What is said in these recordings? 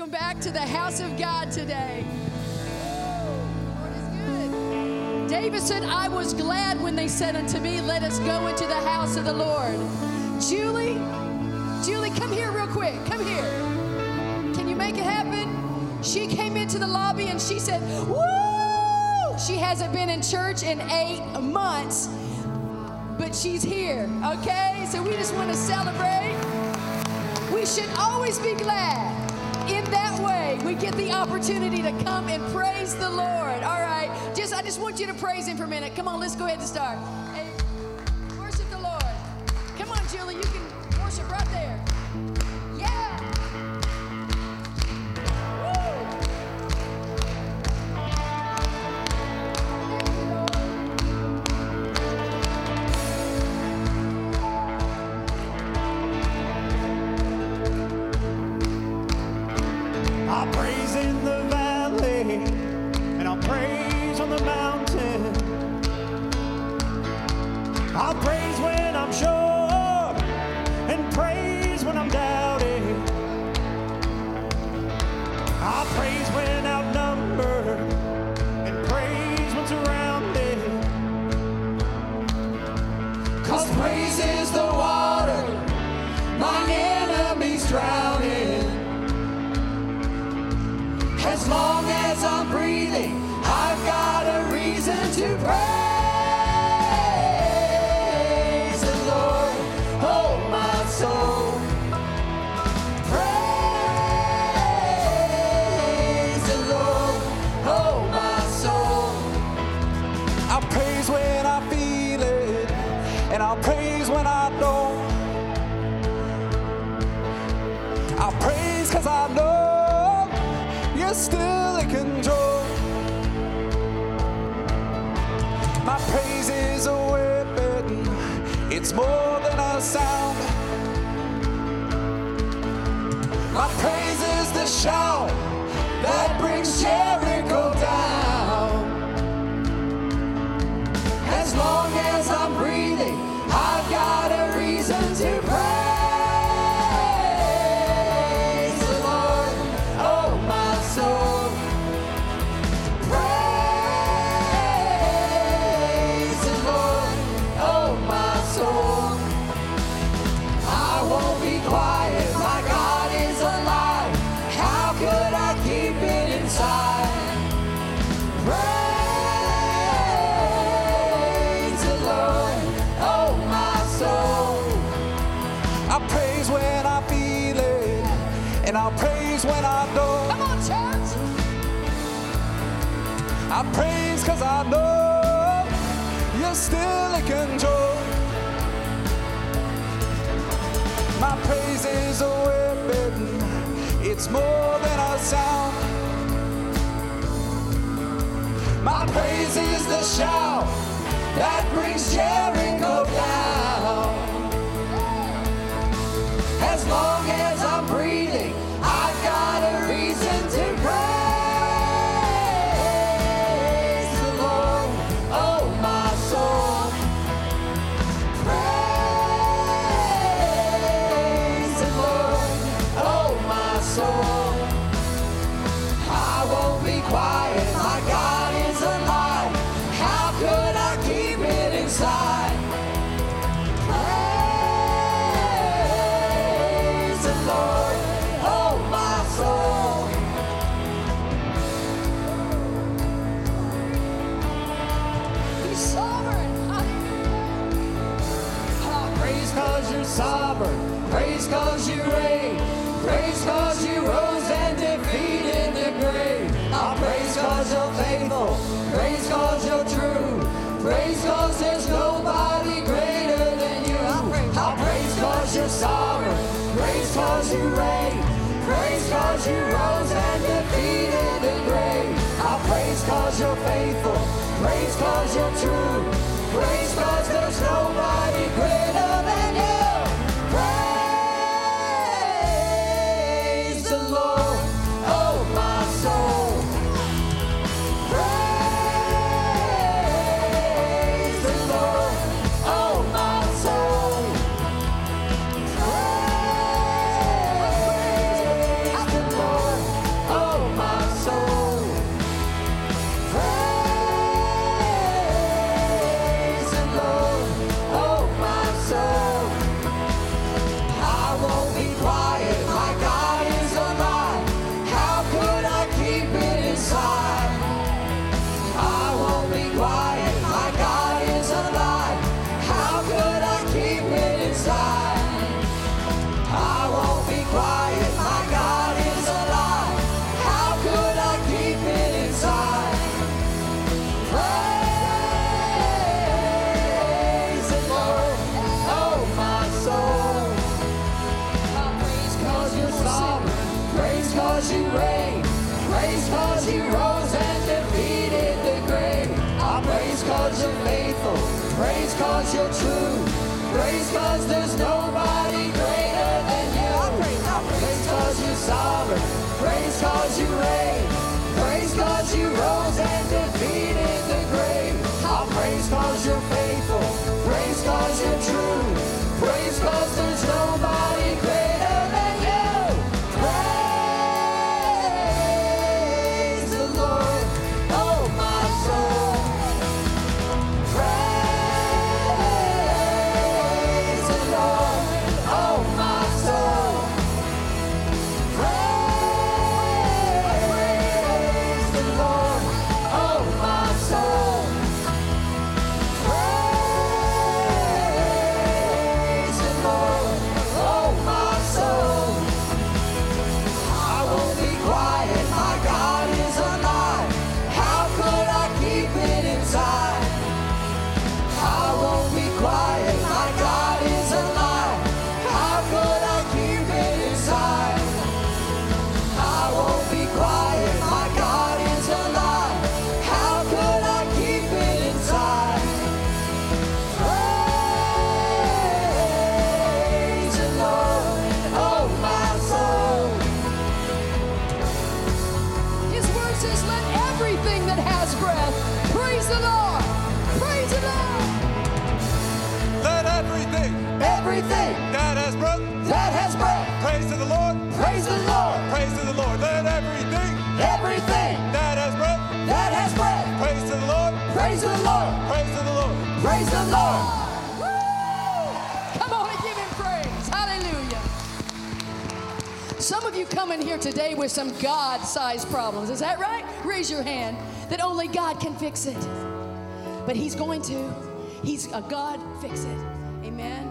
welcome back to the house of God today. Good. David said, I was glad when they said unto me, Let us go into the house of the Lord. Julie, Julie, come here real quick. Come here. Can you make it happen? She came into the lobby and she said, Woo! She hasn't been in church in eight months, but she's here, okay? So we just want to celebrate. We should always be glad. That way, we get the opportunity to come and praise the Lord. All right. Just I just want you to praise him for a minute. Come on, let's go ahead and start. Worship the Lord. Come on, Julie, you can My praise is a weapon, it's more than a sound. My praise is the shout that brings Jericho I know you're still in control. My praise is a weapon, it's more than a sound. My praise is the shout that brings Jericho down. As long as cause you reign. Praise cause you rose and defeated the grave. I praise cause you're faithful. Praise cause you're true. Praise cause there's nobody greater than you. I praise cause you're sovereign. Praise cause you reign. Praise cause you rose and defeated the grave. I praise cause you're faithful. Praise cause you're true. Praise cause there's nobody greater you come in here today with some God sized problems? Is that right? Raise your hand that only God can fix it. But He's going to. He's a God fix it. Amen.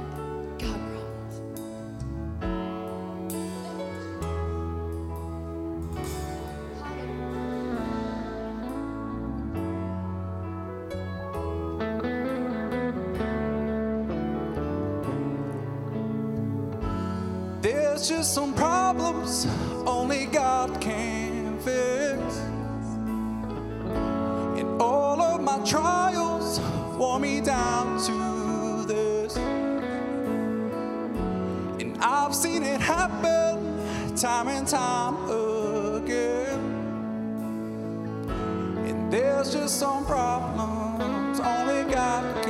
I've seen it happen time and time again. And there's just some problems only God can.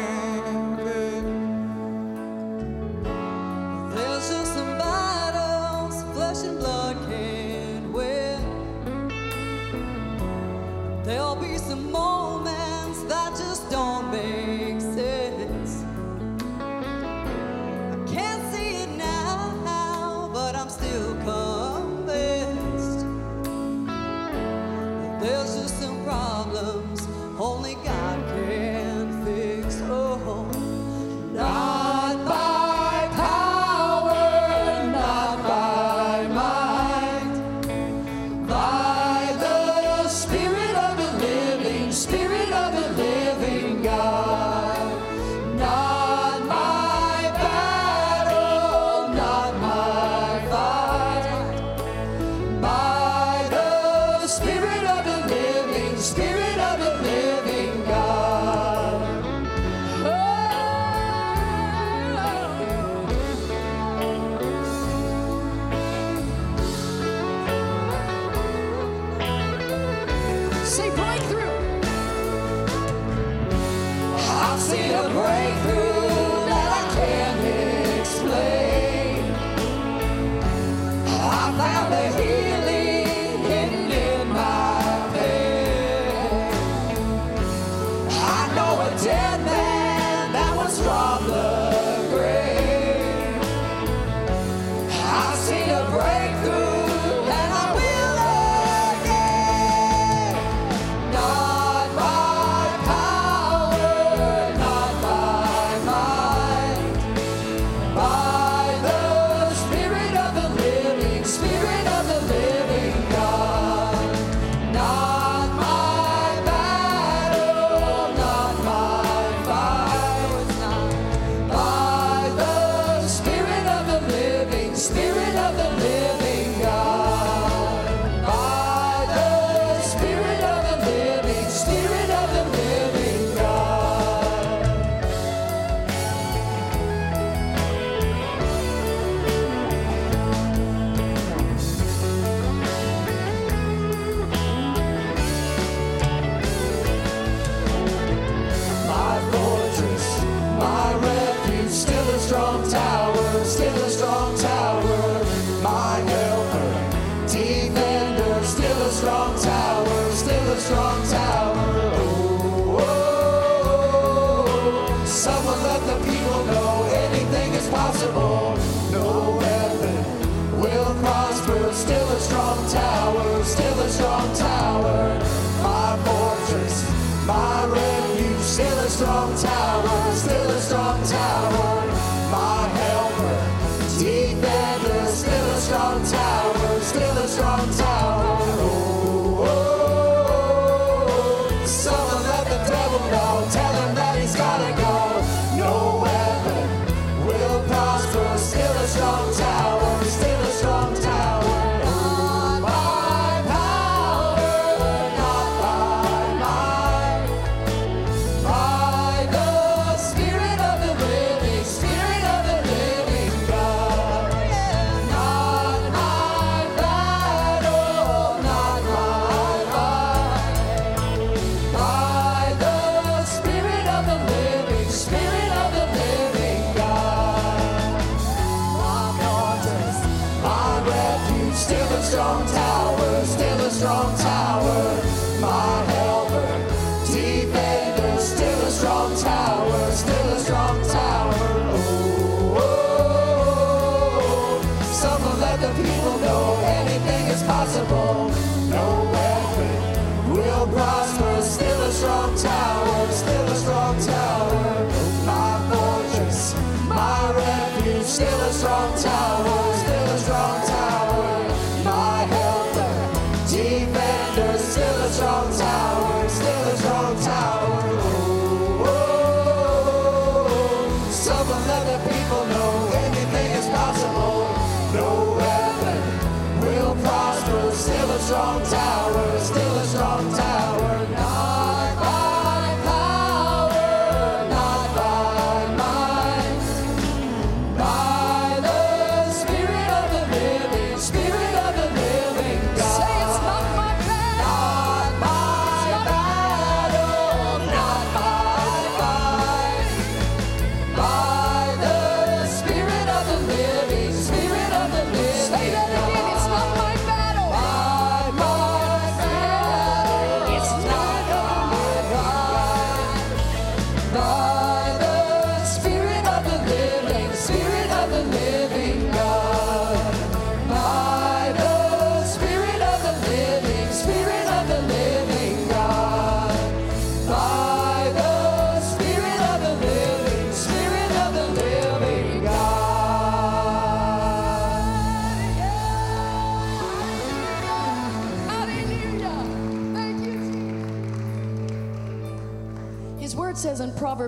A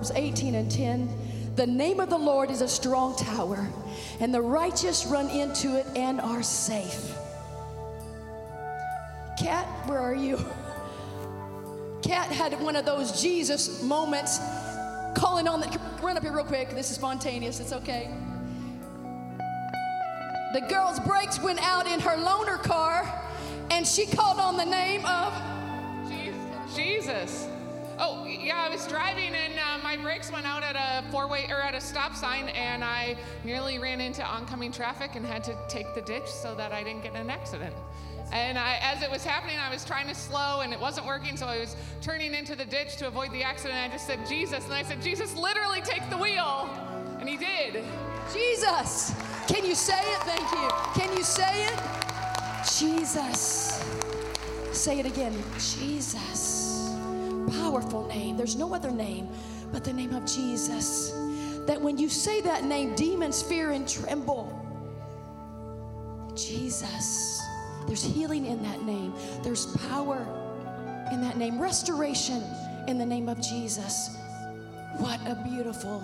Proverbs 18 and 10 the name of the Lord is a strong tower, and the righteous run into it and are safe. Kat, where are you? Kat had one of those Jesus moments calling on the. Run up here real quick. This is spontaneous. It's okay. The girl's brakes went out in her loaner car, and she called on the name of. Jesus. Oh, yeah, I was driving and uh, my brakes went out at a four-way or at a stop sign and I nearly ran into oncoming traffic and had to take the ditch so that I didn't get in an accident. And I, as it was happening, I was trying to slow and it wasn't working, so I was turning into the ditch to avoid the accident. I just said, Jesus. And I said, Jesus, literally take the wheel. And he did. Jesus. Can you say it? Thank you. Can you say it? Jesus. Say it again. Jesus. Powerful name. There's no other name but the name of Jesus. That when you say that name, demons fear and tremble. Jesus. There's healing in that name, there's power in that name, restoration in the name of Jesus. What a beautiful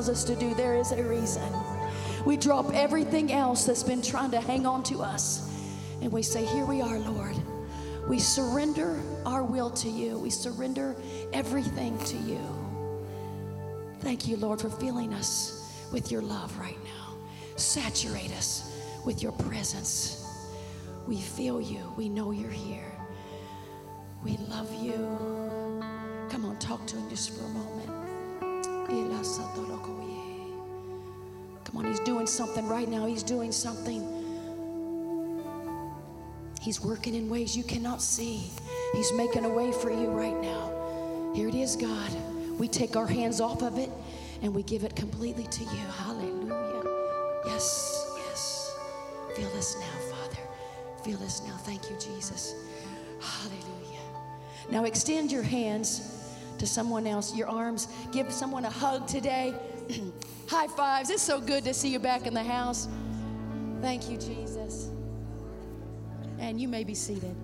tells us to do, there is a reason. We drop everything else that's been trying to hang on to us and we say, Here we are, Lord. We surrender our will to you, we surrender everything to you. Thank you, Lord, for filling us with your love right now. Saturate us with your presence. We feel you, we know you're here. We love you. Come on, talk to him just for a moment. Come on, he's doing something right now. He's doing something. He's working in ways you cannot see. He's making a way for you right now. Here it is, God. We take our hands off of it and we give it completely to you. Hallelujah. Yes, yes. Feel this now, Father. Feel this now. Thank you, Jesus. Hallelujah. Now extend your hands to someone else, your arms. Give someone a hug today. High fives. It's so good to see you back in the house. Thank you, Jesus. And you may be seated.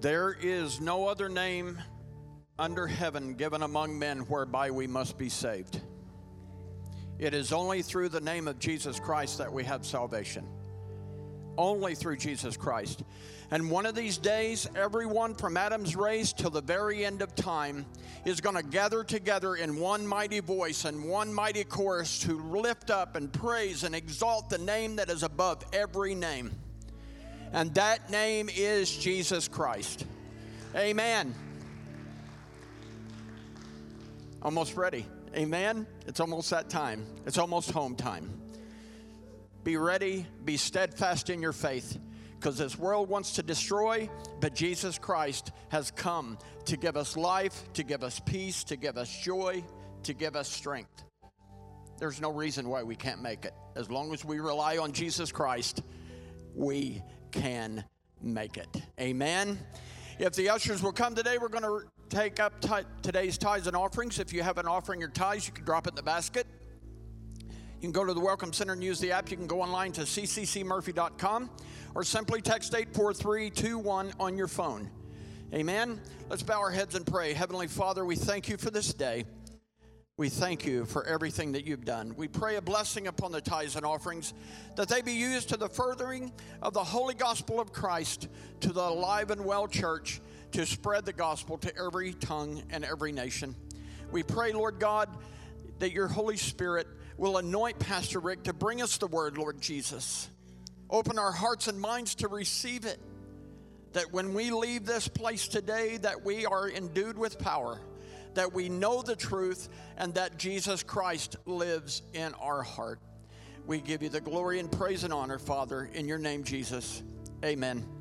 There is no other name under heaven given among men whereby we must be saved. It is only through the name of Jesus Christ that we have salvation. Only through Jesus Christ. And one of these days, everyone from Adam's race till the very end of time is going to gather together in one mighty voice and one mighty chorus to lift up and praise and exalt the name that is above every name. And that name is Jesus Christ. Amen. Almost ready. Amen. It's almost that time. It's almost home time. Be ready, be steadfast in your faith, because this world wants to destroy, but Jesus Christ has come to give us life, to give us peace, to give us joy, to give us strength. There's no reason why we can't make it. As long as we rely on Jesus Christ, we can make it. Amen. If the ushers will come today, we're going to take up t- today's tithes and offerings. If you have an offering or tithes, you can drop it in the basket. You can go to the Welcome Center and use the app. You can go online to cccmurphy.com or simply text 84321 on your phone. Amen. Let's bow our heads and pray. Heavenly Father, we thank you for this day. We thank you for everything that you've done. We pray a blessing upon the tithes and offerings, that they be used to the furthering of the holy gospel of Christ to the alive and well church to spread the gospel to every tongue and every nation. We pray, Lord God, that your Holy Spirit will anoint Pastor Rick to bring us the word, Lord Jesus. Open our hearts and minds to receive it. That when we leave this place today, that we are endued with power that we know the truth and that Jesus Christ lives in our heart. We give you the glory and praise and honor, Father, in your name, Jesus. Amen.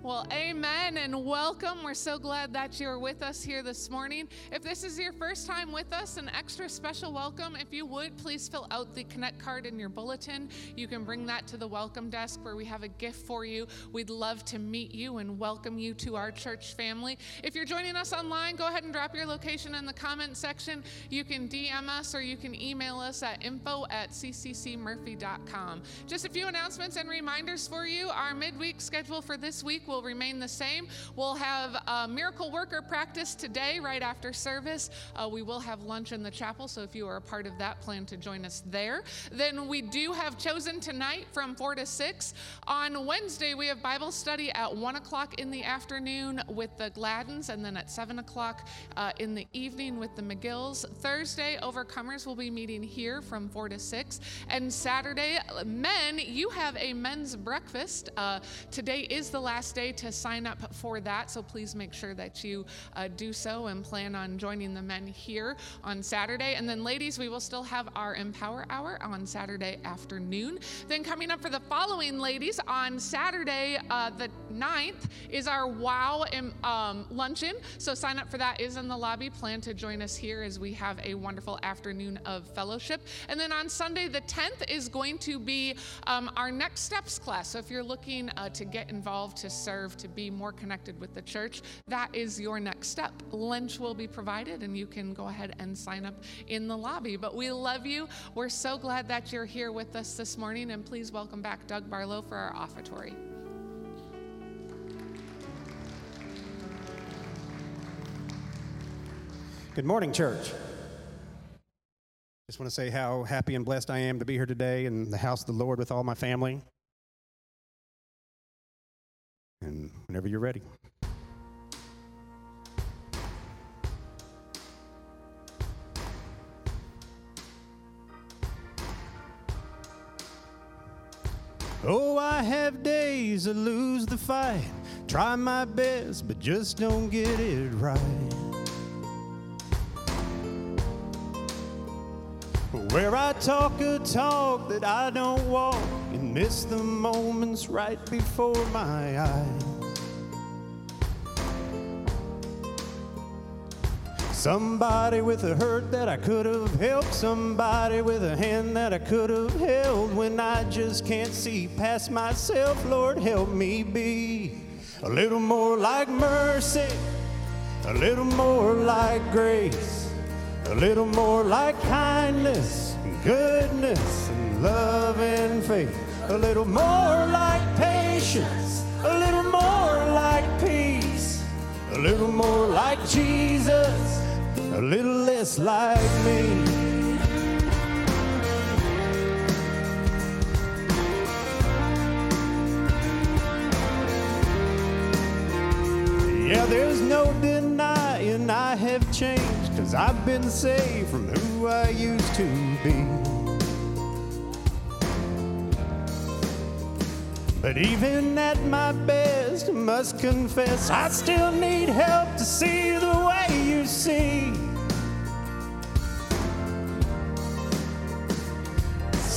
Well, amen and welcome. We're so glad that you're with us here this morning. If this is your first time with us, an extra special welcome. If you would, please fill out the Connect card in your bulletin. You can bring that to the welcome desk where we have a gift for you. We'd love to meet you and welcome you to our church family. If you're joining us online, go ahead and drop your location in the comment section. You can DM us or you can email us at info at cccmurphy.com. Just a few announcements and reminders for you. Our midweek schedule for this week will remain the same. We'll have a miracle worker practice today, right after service. Uh, we will have lunch in the chapel, so if you are a part of that, plan to join us there. Then we do have chosen tonight from 4 to 6. On Wednesday, we have Bible study at 1 o'clock in the afternoon with the Gladdens, and then at 7 o'clock uh, in the evening with the McGills. Thursday, Overcomers will be meeting here from 4 to 6. And Saturday, men, you have a men's breakfast. Uh, today is the last to sign up for that, so please make sure that you uh, do so and plan on joining the men here on Saturday. And then, ladies, we will still have our Empower Hour on Saturday afternoon. Then, coming up for the following ladies, on Saturday, uh, the 9th, is our WOW um, luncheon. So, sign up for that is in the lobby. Plan to join us here as we have a wonderful afternoon of fellowship. And then on Sunday, the 10th, is going to be um, our Next Steps class. So, if you're looking uh, to get involved to serve, to be more connected with the church, that is your next step. Lunch will be provided, and you can go ahead and sign up in the lobby. But we love you. We're so glad that you're here with us this morning, and please welcome back Doug Barlow for our offertory. Good morning, church. Just want to say how happy and blessed I am to be here today in the house of the Lord with all my family. And whenever you're ready. Oh, I have days that lose the fight. Try my best, but just don't get it right. Where I talk a talk that I don't walk and miss the moments right before my eyes. Somebody with a hurt that I could have helped, somebody with a hand that I could have held when I just can't see past myself. Lord, help me be a little more like mercy, a little more like grace. A little more like kindness, and goodness, love and faith. A little more like patience, a little more like peace. A little more like Jesus, a little less like me. Yeah, there's no denying I have changed, cause I've been saved from who I used to be. But even at my best, must confess, I still need help to see the way you see.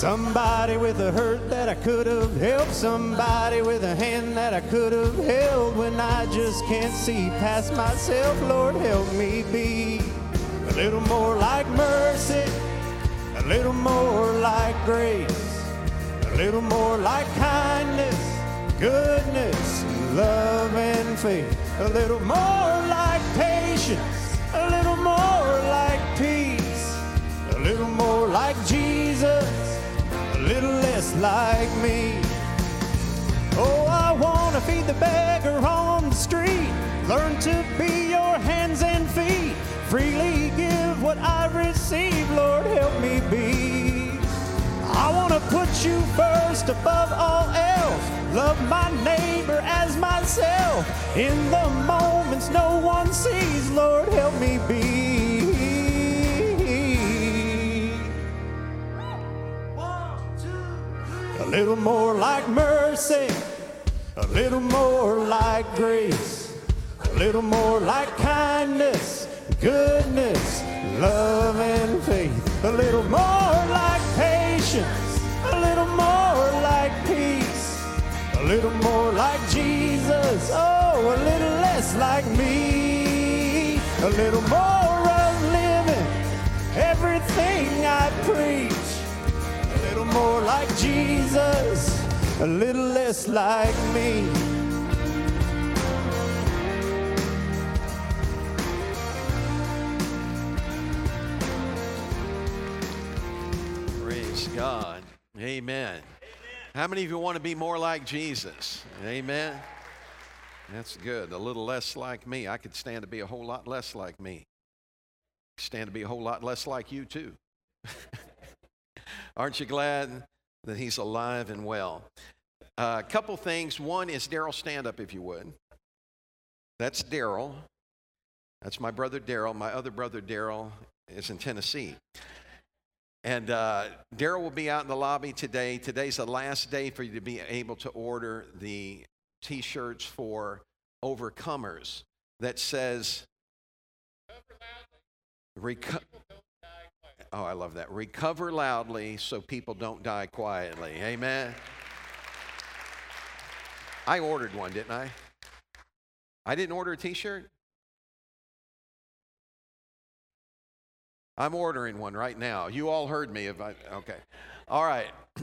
Somebody with a hurt that I could have helped, somebody with a hand that I could have held when I just can't see past myself. Lord, help me be a little more like mercy, a little more like grace, a little more like kindness, goodness, love, and faith, a little more like patience, a little more like peace, a little more like Jesus a little less like me. Oh, I want to feed the beggar on the street. Learn to be your hands and feet. Freely give what I receive. Lord, help me be. You first above all else. Love my neighbor as myself. In the moments no one sees, Lord, help me be. A little more like mercy, a little more like grace, a little more like kindness, goodness, love, and faith, a little more like patience, more like peace, a little more like Jesus, oh, a little less like me, a little more of living everything I preach. A little more like Jesus, a little less like me. Praise Amen. How many of you want to be more like Jesus? Amen. That's good. A little less like me. I could stand to be a whole lot less like me. Stand to be a whole lot less like you, too. Aren't you glad that he's alive and well? A uh, couple things. One is Daryl, stand up if you would. That's Daryl. That's my brother Daryl. My other brother Daryl is in Tennessee. And uh, Daryl will be out in the lobby today. Today's the last day for you to be able to order the t shirts for overcomers that says, Reco- Oh, I love that. Recover loudly so people don't die quietly. Amen. I ordered one, didn't I? I didn't order a t shirt. I'm ordering one right now. You all heard me. If I, okay. All right.